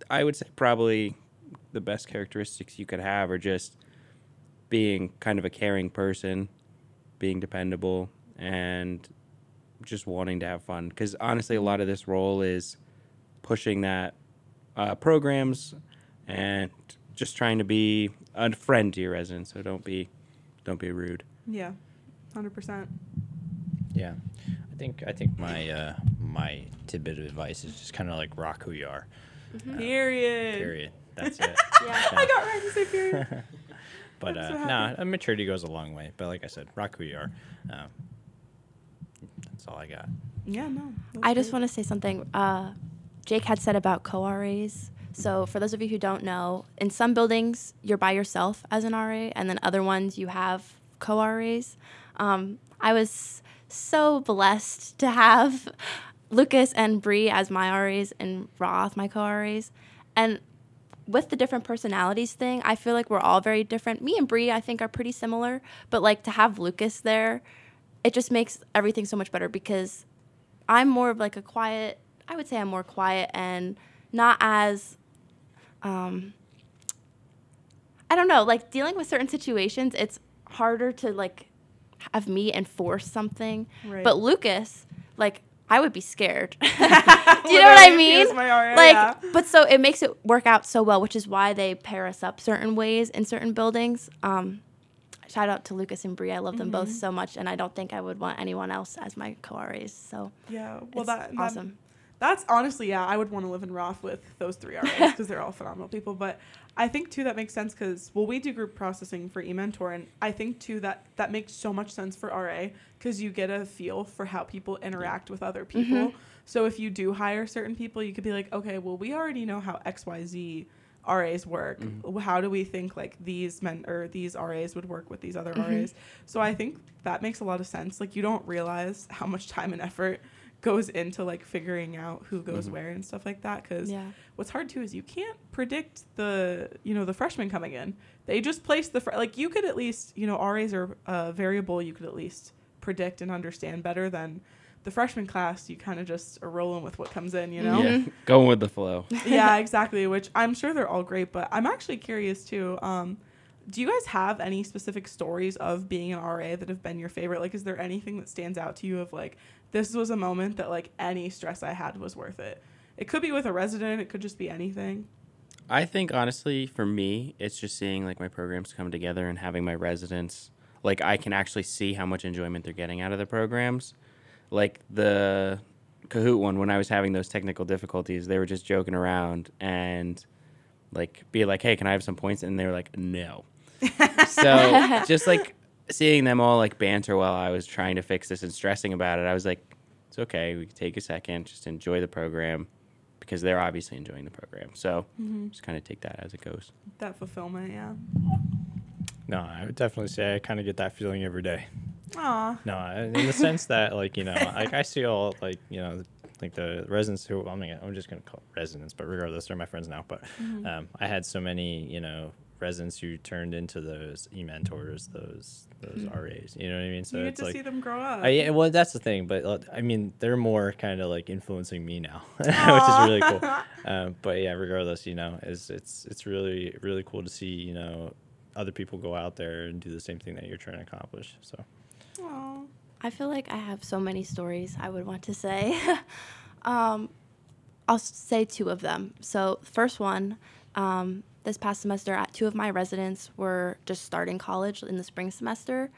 I would say probably the best characteristics you could have are just being kind of a caring person, being dependable, and just wanting to have fun. Because honestly, a lot of this role is pushing that uh, programs and just trying to be a friend to your residents. So don't be don't be rude. Yeah. Hundred percent. Yeah, I think I think my uh, my tidbit of advice is just kind of like rock who you are. Period. Period. That's it. Yeah. I got right to say period. But I'm so uh, happy. nah, uh, maturity goes a long way. But like I said, rock who you are. Um, that's all I got. yeah. No. I just want to say something. Uh, Jake had said about co-RAs. So for those of you who don't know, in some buildings you're by yourself as an RA, and then other ones you have co-RAs. Um, I was so blessed to have Lucas and Bree as my RAs and Roth my co-RAs, and with the different personalities thing, I feel like we're all very different. Me and Bree, I think, are pretty similar, but like to have Lucas there, it just makes everything so much better because I'm more of like a quiet. I would say I'm more quiet and not as. Um, I don't know, like dealing with certain situations, it's harder to like have me enforce something. Right. But Lucas, like, I would be scared. Do you know what I mean? is my RA, like, yeah. but so it makes it work out so well, which is why they pair us up certain ways in certain buildings. Um, shout out to Lucas and Brie. I love them both Mm-hmm. so much, and I don't think I would want anyone else as my co-RAs. So Yeah. Well, that, that awesome. That's honestly, yeah, I would want to live in Roth with those three RAs because they're all phenomenal people. But I think too that makes sense because well, we do group processing for eMentor, and I think too that that makes so much sense for RA because you get a feel for how people interact with other mm-hmm. people. So if you do hire certain people, you could be like, okay, well, we already know how X Y Z RAs work. Mm-hmm. How do we think like these men or these RAs would work with these other mm-hmm. RAs? So I think that makes a lot of sense. Like you don't realize how much time and effort goes into like figuring out who goes where and stuff like that because Yeah. what's hard too is you can't predict the you know the freshmen coming in they just place the fr- like you could at least you know ras are a variable you could at least predict and understand better than the freshman class you kind of just are rolling with what comes in you know Yeah, going with the flow. yeah, exactly. Which I'm sure they're all great, but I'm actually curious too. Um, do you guys have any specific stories of being an RA that have been your favorite? Like, is there anything that stands out to you of like, this was a moment that like any stress I had was worth it? It could be with a resident. It could just be anything. I think honestly, for me, it's just seeing like my programs come together and having my residents like I can actually see how much enjoyment they're getting out of the programs. Like the Kahoot one, when I was having those technical difficulties, they were just joking around and like be like, "Hey, can I have some points?" And they were like, "No." so just like seeing them all like banter while I was trying to fix this and stressing about it, I was like, "It's okay. We can take a second, just enjoy the program, because they're obviously enjoying the program. So Mm-hmm. just kind of take that as it goes. That fulfillment, yeah. No, I would definitely say I kind of get that feeling every day. Aw. No, in the sense that like you know, like I see all like you know, like the residents who I mean, I'm just gonna call it residents, but regardless, they're my friends now. But Mm-hmm. um, I had so many you know residents who turned into those e mentors, those those RAs. You know what I mean? So you get it's to like. see them grow up. Yeah, well, that's the thing, but uh, I mean, they're more kind of like influencing me now, which is really cool. Um, but yeah, regardless, you know, is it's it's really really cool to see you know other people go out there and do the same thing that you're trying to accomplish. So Aw. I feel like I have so many stories I would want to say. um, I'll say two of them. So, first one, um, this past semester, uh, two of my residents were just starting college in the spring semester.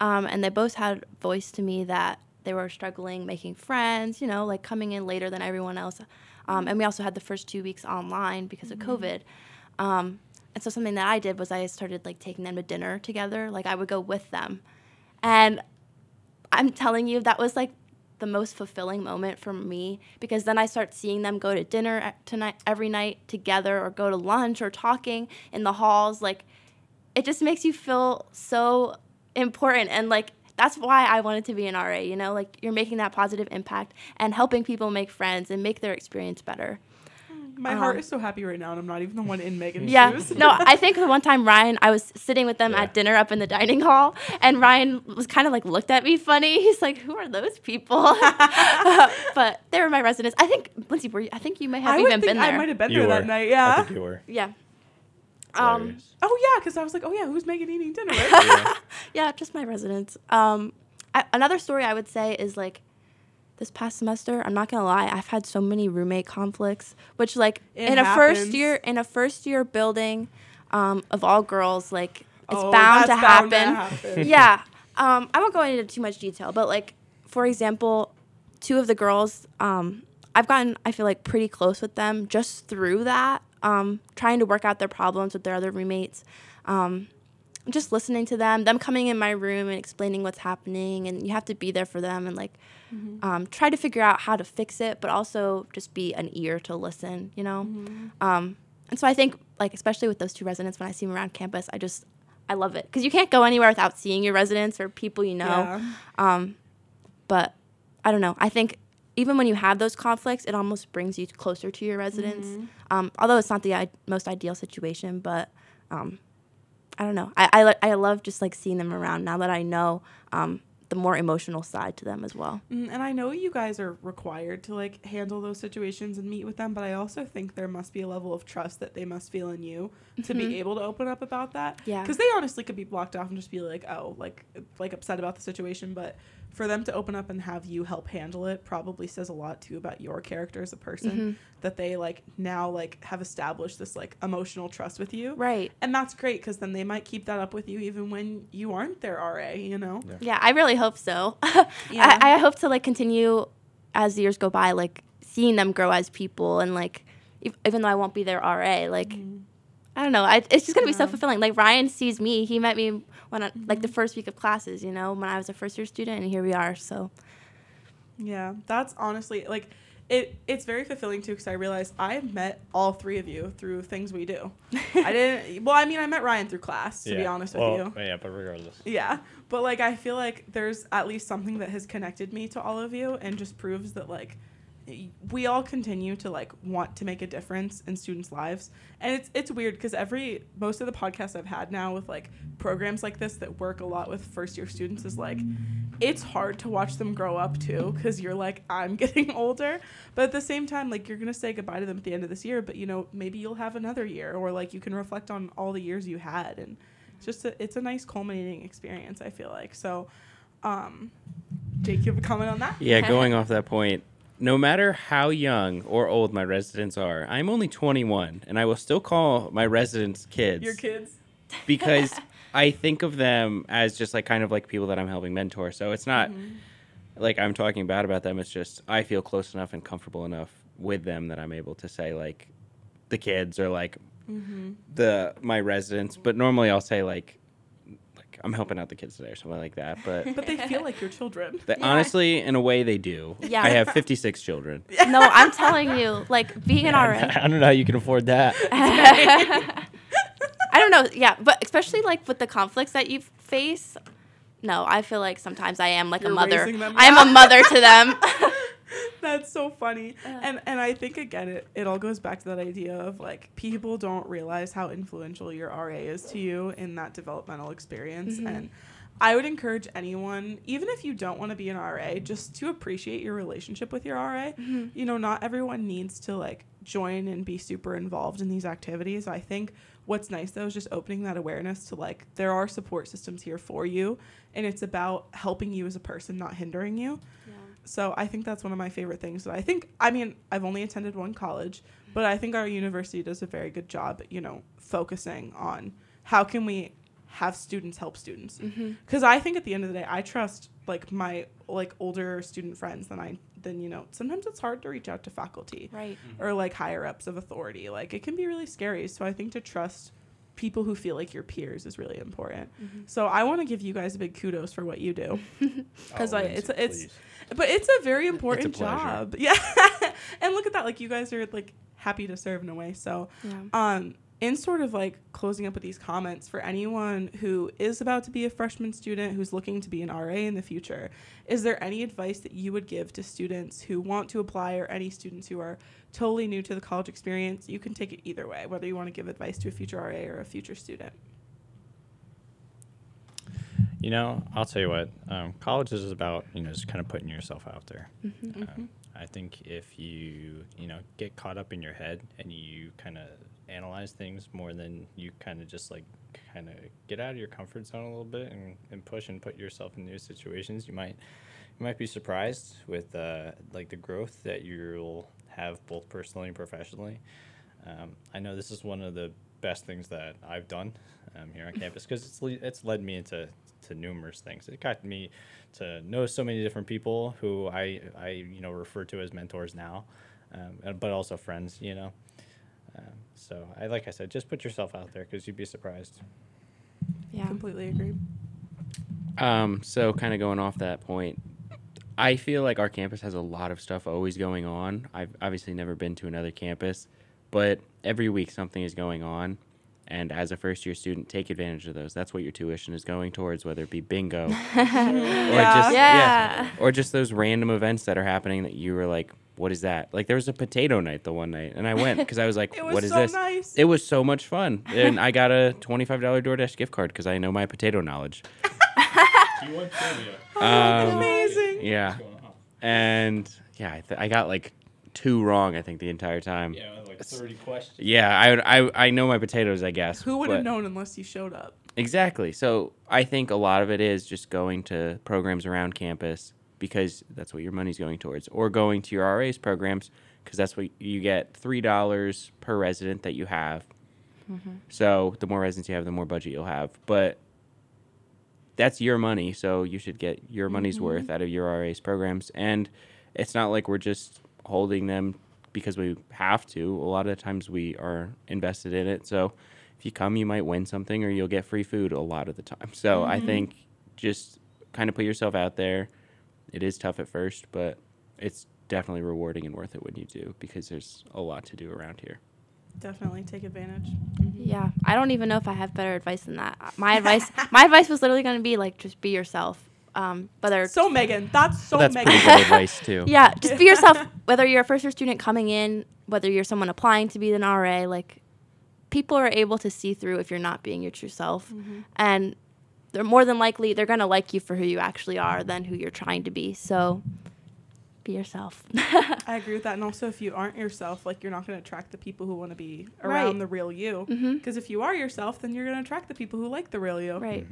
Um, and they both had voiced to me that they were struggling making friends, you know, like coming in later than everyone else. Um, and we also had the first two weeks online because of COVID. Um, and so something that I did was I started like taking them to dinner together. Like I would go with them. And I'm telling you, that was like the most fulfilling moment for me because then I start seeing them go to dinner tonight every night together or go to lunch or talking in the halls. Like it just makes you feel so important and like that's why I wanted to be an RA, you know, like you're making that positive impact and helping people make friends and make their experience better. My heart Um, is so happy right now, and I'm not even the one in Megan's Yeah. shoes. No, I think the one time Ryan, I was sitting with them Yeah. at dinner up in the dining hall, and Ryan was kind of like looked at me funny. He's like, "Who are those people?" but they were my residents. I think Lindsay, were you, I think you may have I even been there. I might have been you there were that night. I Yeah. think you were. yeah. Um, Oh yeah, because I was like, oh yeah, who's Megan eating dinner? Right? yeah. yeah, just my residents. Um, I, another story I would say is like this past semester. I'm not gonna lie, I've had so many roommate conflicts, which like It in a first year in a first year building um, of all girls, like it's Oh, bound, to, that's happen. bound to happen. yeah. Um, I won't go into too much detail, but like for example, two of the girls, um, I've gotten I feel like pretty close with them just through that, um, trying to work out their problems with their other roommates. Um, just listening to them, them coming in my room and explaining what's happening, and you have to be there for them and like um, try to figure out how to fix it, but also just be an ear to listen, you know. Um, and so I think like especially with those two residents, when I see them around campus, I just I love it because you can't go anywhere without seeing your residents or people you know. Yeah. Um, but I don't know. I think even when you have those conflicts, it almost brings you closer to your residents. Um, although it's not the I- most ideal situation, but um, I don't know. I, I, I love just like seeing them around now that I know um, the more emotional side to them as well. Mm, And I know you guys are required to like handle those situations and meet with them, but I also think there must be a level of trust that they must feel in you to be able to open up about that. Yeah. Because they honestly could be blocked off and just be like, oh, like like upset about the situation, but for them to open up and have you help handle it probably says a lot too about your character as a person mm-hmm. that they like now like have established this like emotional trust with you. Right. And that's great because then they might keep that up with you even when you aren't their RA, you know? Yeah. Yeah, I really hope so. Yeah. I, I hope to like continue as the years go by, like seeing them grow as people, and like ev- even though I won't be their RA, like mm-hmm. I don't know, I, it's just gonna be so fulfilling. Like Ryan sees me; he met me when I, like the mm-hmm. first week of classes, you know, when I was a first year student, and here we are. So Yeah, that's honestly like it. It's very fulfilling too because I realized I met all three of you through things we do. I didn't. Well, I mean, I met Ryan through class. To be honest well, with you. Yeah, but regardless. Yeah, but like I feel like there's at least something that has connected me to all of you and just proves that like y- we all continue to like want to make a difference in students' lives. And it's it's weird because every most of the podcasts I've had now with like programs like this that work a lot with first year students is like it's hard to watch them grow up too because you're like I'm getting older, but at the same time like you're gonna say goodbye to them at the end of this year, but you know maybe you'll have another year or like you can reflect on all the years you had and it's just a, it's a nice culminating experience. I feel like so. Um, Jake, you have a comment on that? Yeah, going off that point, no matter how young or old my residents are, I'm only 21, and I will still call my residents kids Your kids. because I think of them as just like kind of like people that I'm helping mentor. So it's not mm-hmm. like I'm talking bad about them. It's just I feel close enough and comfortable enough with them that I'm able to say like the kids or like mm-hmm. the my residents. But normally I'll say like like I'm helping out the kids today or something like that. But But they feel like your children. they, Yeah. honestly, in a way, they do. Yeah. I have 56 children. no, I'm telling you, like being an RA. I don't know how you can afford that. I don't know. Yeah, but especially like with the conflicts that you face. No, I feel like sometimes I am like You're a mother. them, I am a mother to them. That's so funny. and and I think again it, it all goes back to that idea of like people don't realize how influential your RA is to you in that developmental experience mm-hmm. and I would encourage anyone, even if you don't want to be an RA, just to appreciate your relationship with your RA. Mm-hmm. You know, not everyone needs to like join and be super involved in these activities. I think what's nice though is just opening that awareness to like there are support systems here for you and it's about helping you as a person, not hindering you. So I think that's one of my favorite things that I think I mean, I've only attended one college, but I think our university does a very good job, you know, focusing on how can we have students help students. Mm-hmm. Cuz I think at the end of the day I trust like my like older student friends than I than you know, sometimes it's hard to reach out to faculty right. or like higher ups of authority. Like it can be really scary. So I think to trust people who feel like your peers is really important. Mm-hmm. So I want to give you guys a big kudos for what you do. Because Oh, I, Lindsay, it's it's please. But it's a very important pleasure. job. Yeah. and look at that. Like you guys are like happy to serve in a way. So Yeah. um in sort of like closing up with these comments for anyone who is about to be a freshman student who's looking to be an RA in the future, is there any advice that you would give to students who want to apply or any students who are totally new to the college experience? You can take it either way, whether you want to give advice to a future RA or a future student. You know, I'll tell you what. Um, college is about you know just kind of putting yourself out there. Mm-hmm. Um, I think if you you know get caught up in your head and you kind of analyze things more than you kind of just like kind of get out of your comfort zone a little bit and, and push and put yourself in new situations, you might you might be surprised with uh, like the growth that you'll have both personally and professionally. Um, I know this is one of the best things that I've done um, here on campus because it's le- it's led me into to numerous things. It got me to know so many different people who I I you know refer to as mentors now, um, but also friends. You know, um, so I like I said, just put yourself out there because you'd be surprised. Yeah. Completely agree. Um, so kind of going off that point, I feel like our campus has a lot of stuff always going on. I've obviously never been to another campus, but every week something is going on. And as a first year student, take advantage of those. That's what your tuition is going towards, whether it be bingo or Yeah. just Yeah. or just those random events that are happening that you were like, "What is that?" Like there was a potato night the one night, and I went because I was like, It was "What is so this?" nice. It was so much fun, and I got a twenty-five dollar DoorDash gift card because I know my potato knowledge. Oh, Um, amazing. Yeah, and yeah, I, th- I got like two wrong. I think the entire time. Yeah, like thirty questions. Yeah, I, I I know my potatoes. I guess. Who would have known unless you showed up? Exactly. So I think a lot of it is just going to programs around campus because that's what your money's going towards, or going to your RA's programs because that's what you get three dollars per resident that you have. Mm-hmm. So the more residents you have, the more budget you'll have. But that's your money, so you should get your money's mm-hmm. worth out of your RA's programs. And it's not like we're just holding them because we have to. A lot of the times we are invested in it. So if you come, you might win something or you'll get free food a lot of the time. So I mm-hmm. think just kind of put yourself out there. It is tough at first, but it's definitely rewarding and worth it when you do because there's a lot to do around here. Definitely take advantage. Mm-hmm. Yeah. I don't even know if I have better advice than that. My advice, my advice was literally going to be like, just be yourself. Um, whether So Megan, that's so that's Megan. pretty good advice too. yeah, just be yourself. Whether you're a first year student coming in, whether you're someone applying to be an RA, like people are able to see through if you're not being your true self, and they're more than likely they're gonna like you for who you actually are than who you're trying to be. So, be yourself. I agree with that. And also, if you aren't yourself, like you're not going to attract the people who want to be Right. around the real you. Mhm. Because if you are yourself, then you're going to attract the people who like the real you. right.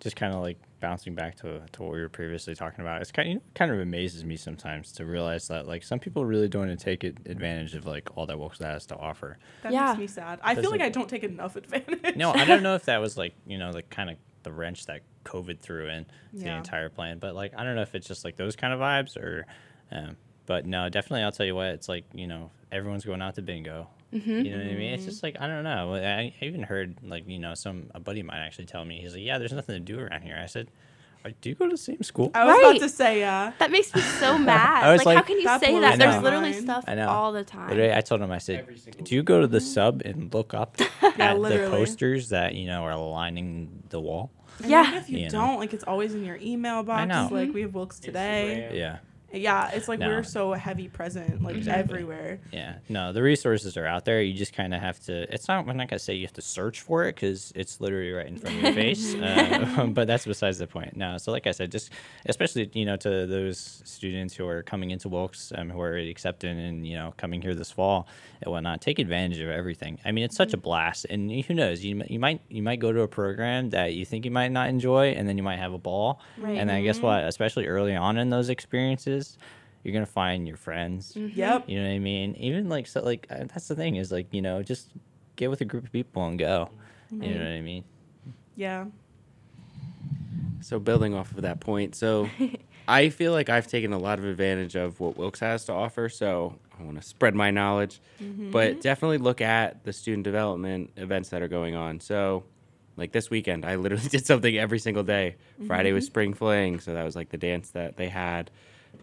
Just kind of like bouncing back to, to what we were previously talking about it's kind of, kind of amazes me sometimes to realize that like some people really don't take advantage of like all that Wilkes has to offer That Yeah. makes me sad. I feel like it- I don't take enough advantage. no i don't know if that was like you know the kind of the wrench that covid threw in to the entire plan but like i don't know if it's just like those kind of vibes or um, but no definitely i'll tell you what it's like you know everyone's going out to bingo Mm-hmm. You know what I mean? It's just like I don't know. I, I even heard like you know some a buddy of mine actually tell me he's like, yeah, there's nothing to do around here. I said, "Uh, do you go to the same school? I was Right. about to say, yeah. That makes me so mad. I was like, how can you That say that? There's literally stuff I know. all the time. Literally, I told him, I said, do you go to the sub and look up at the posters that you know are lining the wall? And Yeah. even if you, You don't, like it's always in your email box. I know. Like we have Wilkes today. Yeah. Yeah, it's like No. we're so heavy present, like everywhere. Yeah, no, the resources are out there. You just kind of have to. It's not. I'm not gonna say you have to search for it because it's literally right in front of your face. Uh, but that's besides the point. No, so like I said, just especially you know to those students who are coming into Wilkes, um, who are already accepted and you know coming here this fall and whatnot, take advantage of everything. I mean, it's such a blast, and who knows, you you might you might go to a program that you think you might not enjoy, and then you might have a ball. Right. And then guess what? Especially early on in those experiences. You're gonna find your friends. Mm-hmm. Yep. You know what I mean? Even like so, like uh, that's the thing is like you know just get with a group of people and go. You know what I mean? Yeah. So building off of that point, so I feel like I've taken a lot of advantage of what Wilkes has to offer. So I want to spread my knowledge, mm-hmm. but definitely look at the student development events that are going on. So, like this weekend, I literally did something every single day. Friday was mm-hmm. spring fling, so that was like the dance that they had.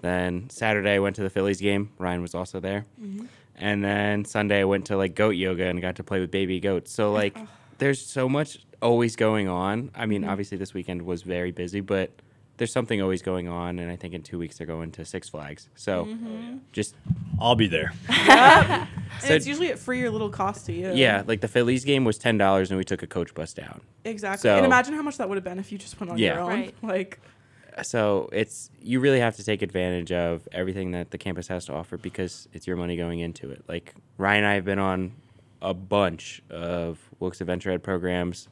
Then Saturday, I went to the Phillies game. Ryan was also there. Mm-hmm. And then Sunday, I went to like goat yoga and got to play with baby goats. So like, there's so much always going on. I mean, mm-hmm. obviously this weekend was very busy, but there's something always going on. And I think in two weeks they're going to Six Flags. So mm-hmm. oh, just I'll be there. And So- it's usually at free or little cost to you. yeah, like the Phillies game was ten dollars, and we took a coach bus down. Exactly. So- and imagine how much that would have been if you just went on Yeah. your own. Right. Like So it's you really have to take advantage of everything that the campus has to offer because it's your money going into it. Like Ryan and I have been on a bunch of Wilkes Adventure Ed programs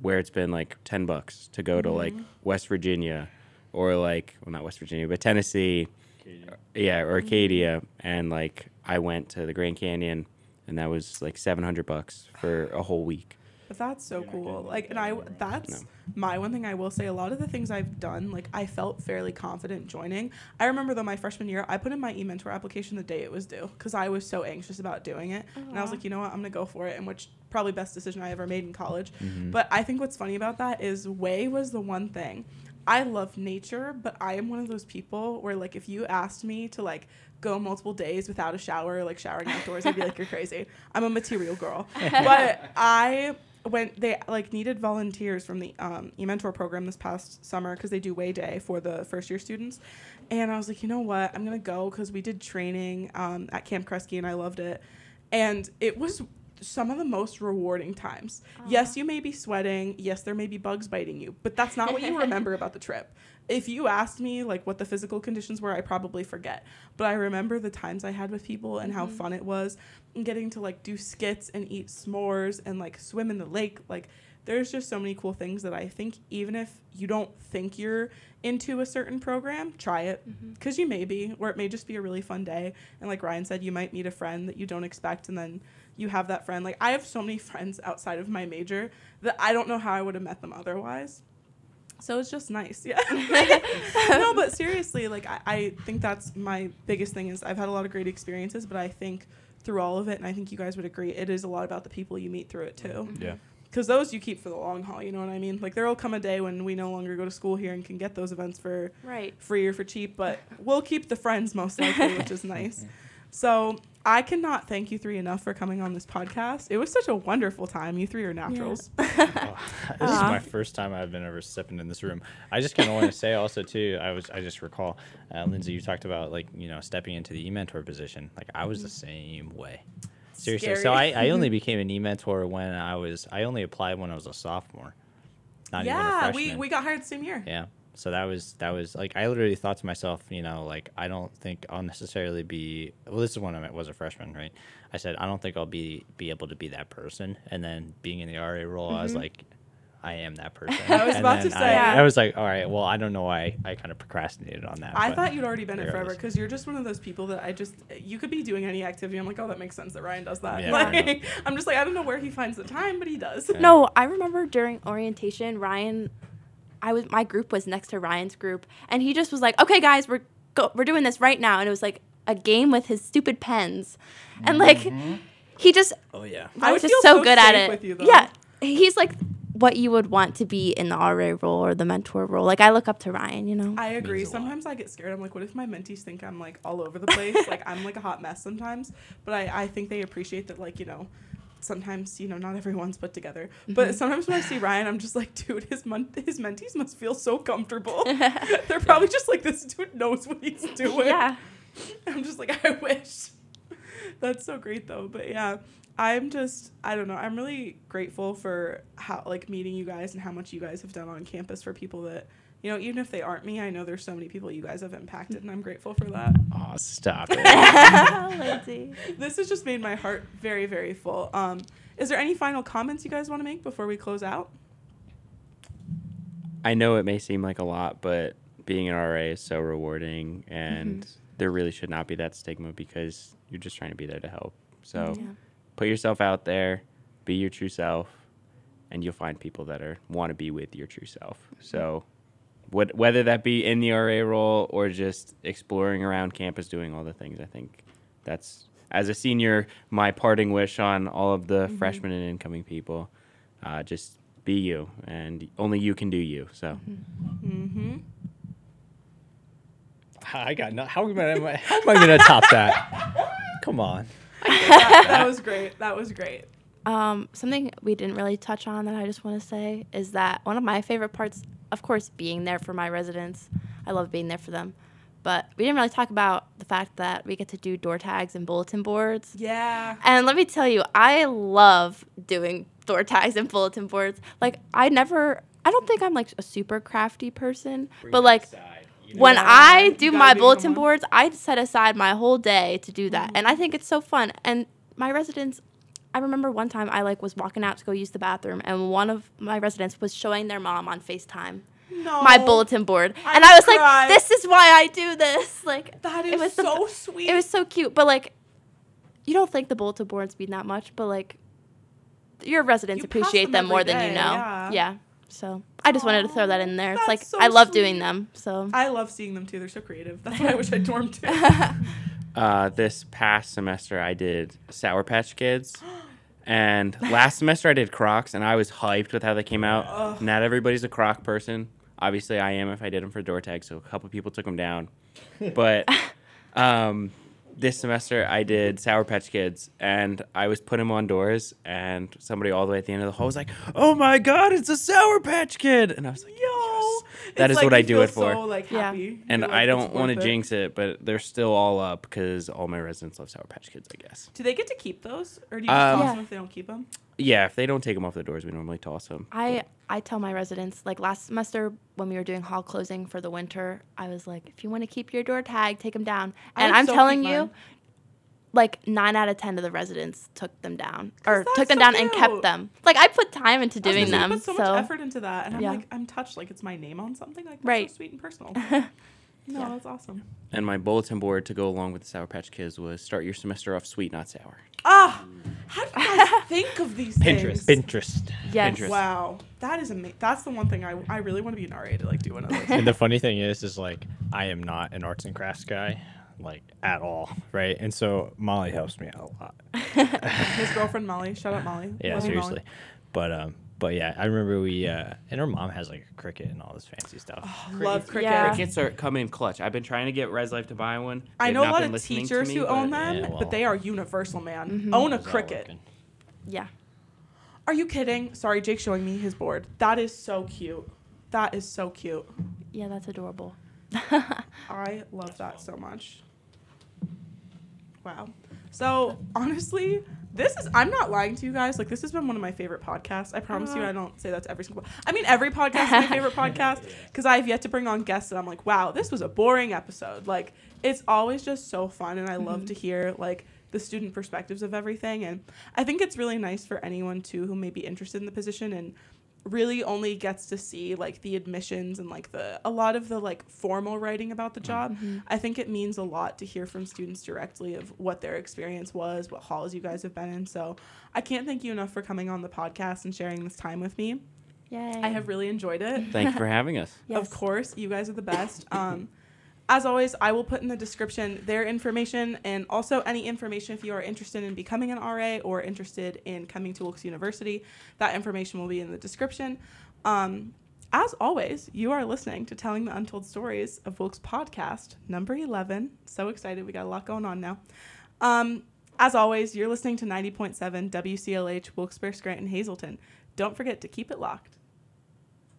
where it's been like ten bucks to go to like mm-hmm. West Virginia or like well not West Virginia but Tennessee, uh, yeah or Acadia, mm-hmm. and like I went to the Grand Canyon and that was like seven hundred bucks for a whole week. But that's so cool. Like, and I, that's No. My one thing I will say. A lot of the things I've done, like, I felt fairly confident joining. I remember though, my freshman year, I put in my e-mentor application the day it was due because I was so anxious about doing it. And I was like, you know what, I'm gonna go for it. And which probably best decision I ever made in college. Mm-hmm. But I think what's funny about that is way was the one thing. I love nature, but I am one of those people where like if you asked me to like go multiple days without a shower, like showering outdoors, I'd be like, you're crazy. I'm a material girl. But I when they like needed volunteers from the um, e-mentor program this past summer because they do way day for the first year students. And i was like you know what? I'm gonna go because we did training um, at camp kresge and i loved it. And it was some of the most rewarding times. Yes you may be sweating. Yes there may be bugs biting you but that's not what you remember about the trip if you asked me like what the physical conditions were i probably forget. But i remember the times i had with people and how mm-hmm. fun it was and getting to like do skits and eat s'mores and like swim in the lake. Like there's just so many cool things that i think even if you don't think you're into a certain program try it. Mm-hmm. Because you may be or it may just be a really fun day. And like ryan said you might meet a friend that you don't expect and then you have that friend. Like i have so many friends outside of my major that i don't know how i would have met them otherwise so it's just nice yeah. No but seriously like I, I think that's my biggest thing is i've had a lot of great experiences but i think through all of it and i think you guys would agree it is a lot about the people you meet through it too. Mm-hmm. Yeah. because those you keep for the long haul you know what i mean? Like there will come a day when we no longer go to school here and can get those events for Right. free or for cheap but we'll keep the friends most likely which is nice so i cannot thank you three enough for coming on this podcast it was such a wonderful time you three are naturals Oh, this is my first time I've been ever stepping in this room. I just kind of want to say also too. I was I just recall, uh, Lindsay, you talked about like you know stepping into the e-mentor position. Like I was the same way. Seriously. So I, I only became an e-mentor when I was I only applied when I was a sophomore. Not even a yeah we, we got hired the same year Yeah. So that was that was like I literally thought to myself, you know, like I don't think I'll necessarily be. Well, this is when I was a freshman, right? I said I don't think I'll be be able to be that person. And then being in the RA role, I was like, I am that person. Mm-hmm. I was And about to say. I, I was like, all right, well, I don't know why I, kind of procrastinated on that. I thought you'd already been it it forever because you're just one of those people that I just you could be doing any activity. I'm like, oh, that makes sense that Ryan does that. Yeah, like, I'm just like, I don't know where he finds the time, but he does. Yeah. No, I remember during orientation, Ryan, I was my group was next to Ryan's group, and he just was like, "Okay, guys, we're go, we're doing this right now," and it was like a game with his stupid pens, and like. Mm-hmm. he just Oh yeah. I was would just so, so good at it. with you, though. yeah, he's like what you would want to be in the RA role or the mentor role. Like I look up to Ryan, you know. I agree. Means lot. Sometimes I get scared. I'm like, what if my mentees think I'm like all over the place? like I'm like a hot mess sometimes. But I, I think they appreciate that like, you know, sometimes, you know, not everyone's put together. Mm-hmm. But sometimes when I see Ryan, I'm just like, dude, his mon- his mentees must feel so comfortable. They're probably just like this dude knows what he's doing. yeah. I'm just like, I wish. That's so great though. But yeah, I'm just, I don't know. I'm really grateful for how, like, meeting you guys and how much you guys have done on campus for people that, you know, even if they aren't me, I know there's so many people you guys have impacted, and I'm grateful for that. Oh, stop it. This has just made my heart very, very full. Um, is there any final comments you guys want to make before we close out? I know it may seem like a lot, but being an RA is so rewarding, and there really should not be that stigma because you're just trying to be there to help. So Yeah. put yourself out there, be your true self, and you'll find people that are want to be with your true self. So, what, whether that be in the RA role or just exploring around campus, doing all the things, I think that's as a senior, my parting wish on all of the freshmen and incoming people, uh, just be you, and only you can do you. So. Mm-hmm. I got no. How am I? How am I gonna top that? Come on. that, that was great. That was great. Um, something we didn't really touch on that I just want to say is that one of my favorite parts, of course, being there for my residents. I love being there for them. But we didn't really talk about the fact that we get to do door tags and bulletin boards. Yeah. And let me tell you, I love doing door tags and bulletin boards. Like, I never, I don't think I'm like a super crafty person, but like, when Yeah, I do my bulletin boards, I set aside my whole day to do that, and I Mm-hmm. think it's so fun. And my residents, I remember one time I like was walking out to go use the bathroom, and one of my residents was showing their mom on Facetime No. my bulletin board, I and I was cried. like, "This is why I do this." Like That it is was so b- sweet. It was so cute, but like, you don't think the bulletin boards mean that much, but like, your residents You appreciate them them more every than you know. yeah. Yeah. So I just wanted to throw that in there. It's like so I love sweet. doing them. So I love seeing them too. They're so creative. That's what I wish I dormed to. Uh, this past semester, I did Sour Patch Kids, and last semester I did Crocs, and I was hyped with how they came out. Ugh. Not everybody's a Croc person. Obviously, I am if I did them for door tags, so a couple people took them down. But um, this semester I did Sour Patch Kids, and I was putting them on doors, and somebody all the way at the end of the hall was like, "Oh my God, it's a Sour Patch Kid!" And I was like, Yo, "Yes." It's That is like what I do it for. So, like, Yeah. And You're I don't want to jinx it, but they're still all up because all my residents love Sour Patch Kids, I guess. Do they get to keep those, or do you just Um, toss Yeah. them if they don't keep them? Yeah, if they don't take them off the doors, we normally toss them. I I tell my residents like last semester when we were doing hall closing for the winter, I was like, if you want to keep your door tag, take them down. And I'm so telling you, mine. Like nine out of ten of the residents took them down or took them so down and kept them. Like I put time into doing gonna say, you them. Put so, so much effort into that, and I'm Yeah. like, I'm touched. Like it's my name on something. Like that's Right. so sweet and personal. no, Yeah. that's awesome. And my bulletin board to go along with the Sour Patch Kids was start your semester off sweet, not sour. Ah, how do you guys think of these Pinterest. things? Pinterest. yes. Pinterest. Wow, that is amazing. That's the one thing I, I really want to be an RA to like do one of those. And the funny thing is, is like I am not an arts and crafts guy, like at all, right? And so Molly helps me out a lot. His girlfriend Molly, shout out Molly. Yeah, Love you, Molly. seriously. But um, but yeah, I remember we uh, and her mom has like a Cricut and all this fancy stuff. Love Cricut. Yeah. Cricuts are coming clutch. I've been trying to get Res Life to buy one. I They've know a lot been of listening to teachers me, who but- own them, yeah, well. but they are universal, man. Mhm. Own a Cricut. Yeah. Are you kidding? Sorry, Jake's showing me his board. That is so cute. That is so cute. Yeah, that's adorable. I love that so much. Wow. So honestly, this is I'm not lying to you guys. Like this has been one of my favorite podcasts. I promise you uh-huh. I don't say that's every single I mean every podcast is my favorite podcast because I've yet to bring on guests and I'm like, wow, this was a boring episode. Like it's always just so fun and I love mm-hmm. to hear like the student perspectives of everything and I think it's really nice for anyone too who may be interested in the position and really only gets to see like the admissions and like the a lot of the like formal writing about the job. I think it means a lot to hear from students directly of what their experience was, what halls you guys have been in. So I can't thank you enough for coming on the podcast and sharing this time with me. Yay. I have really enjoyed it. Thank you for having us. Yes. Of course, you guys are the best. Um, as always, I will put in the description their information and also any information if you are interested in becoming an RA or interested in coming to Wilkes University. That information will be in the description. Um, as always, you are listening to Telling the Untold Stories of Wilkes podcast, number 11. So excited. We got a lot going on now. Um, as always, you're listening to 90.7 WCLH Wilkes-Barre Scranton Hazleton. Don't forget to keep it locked.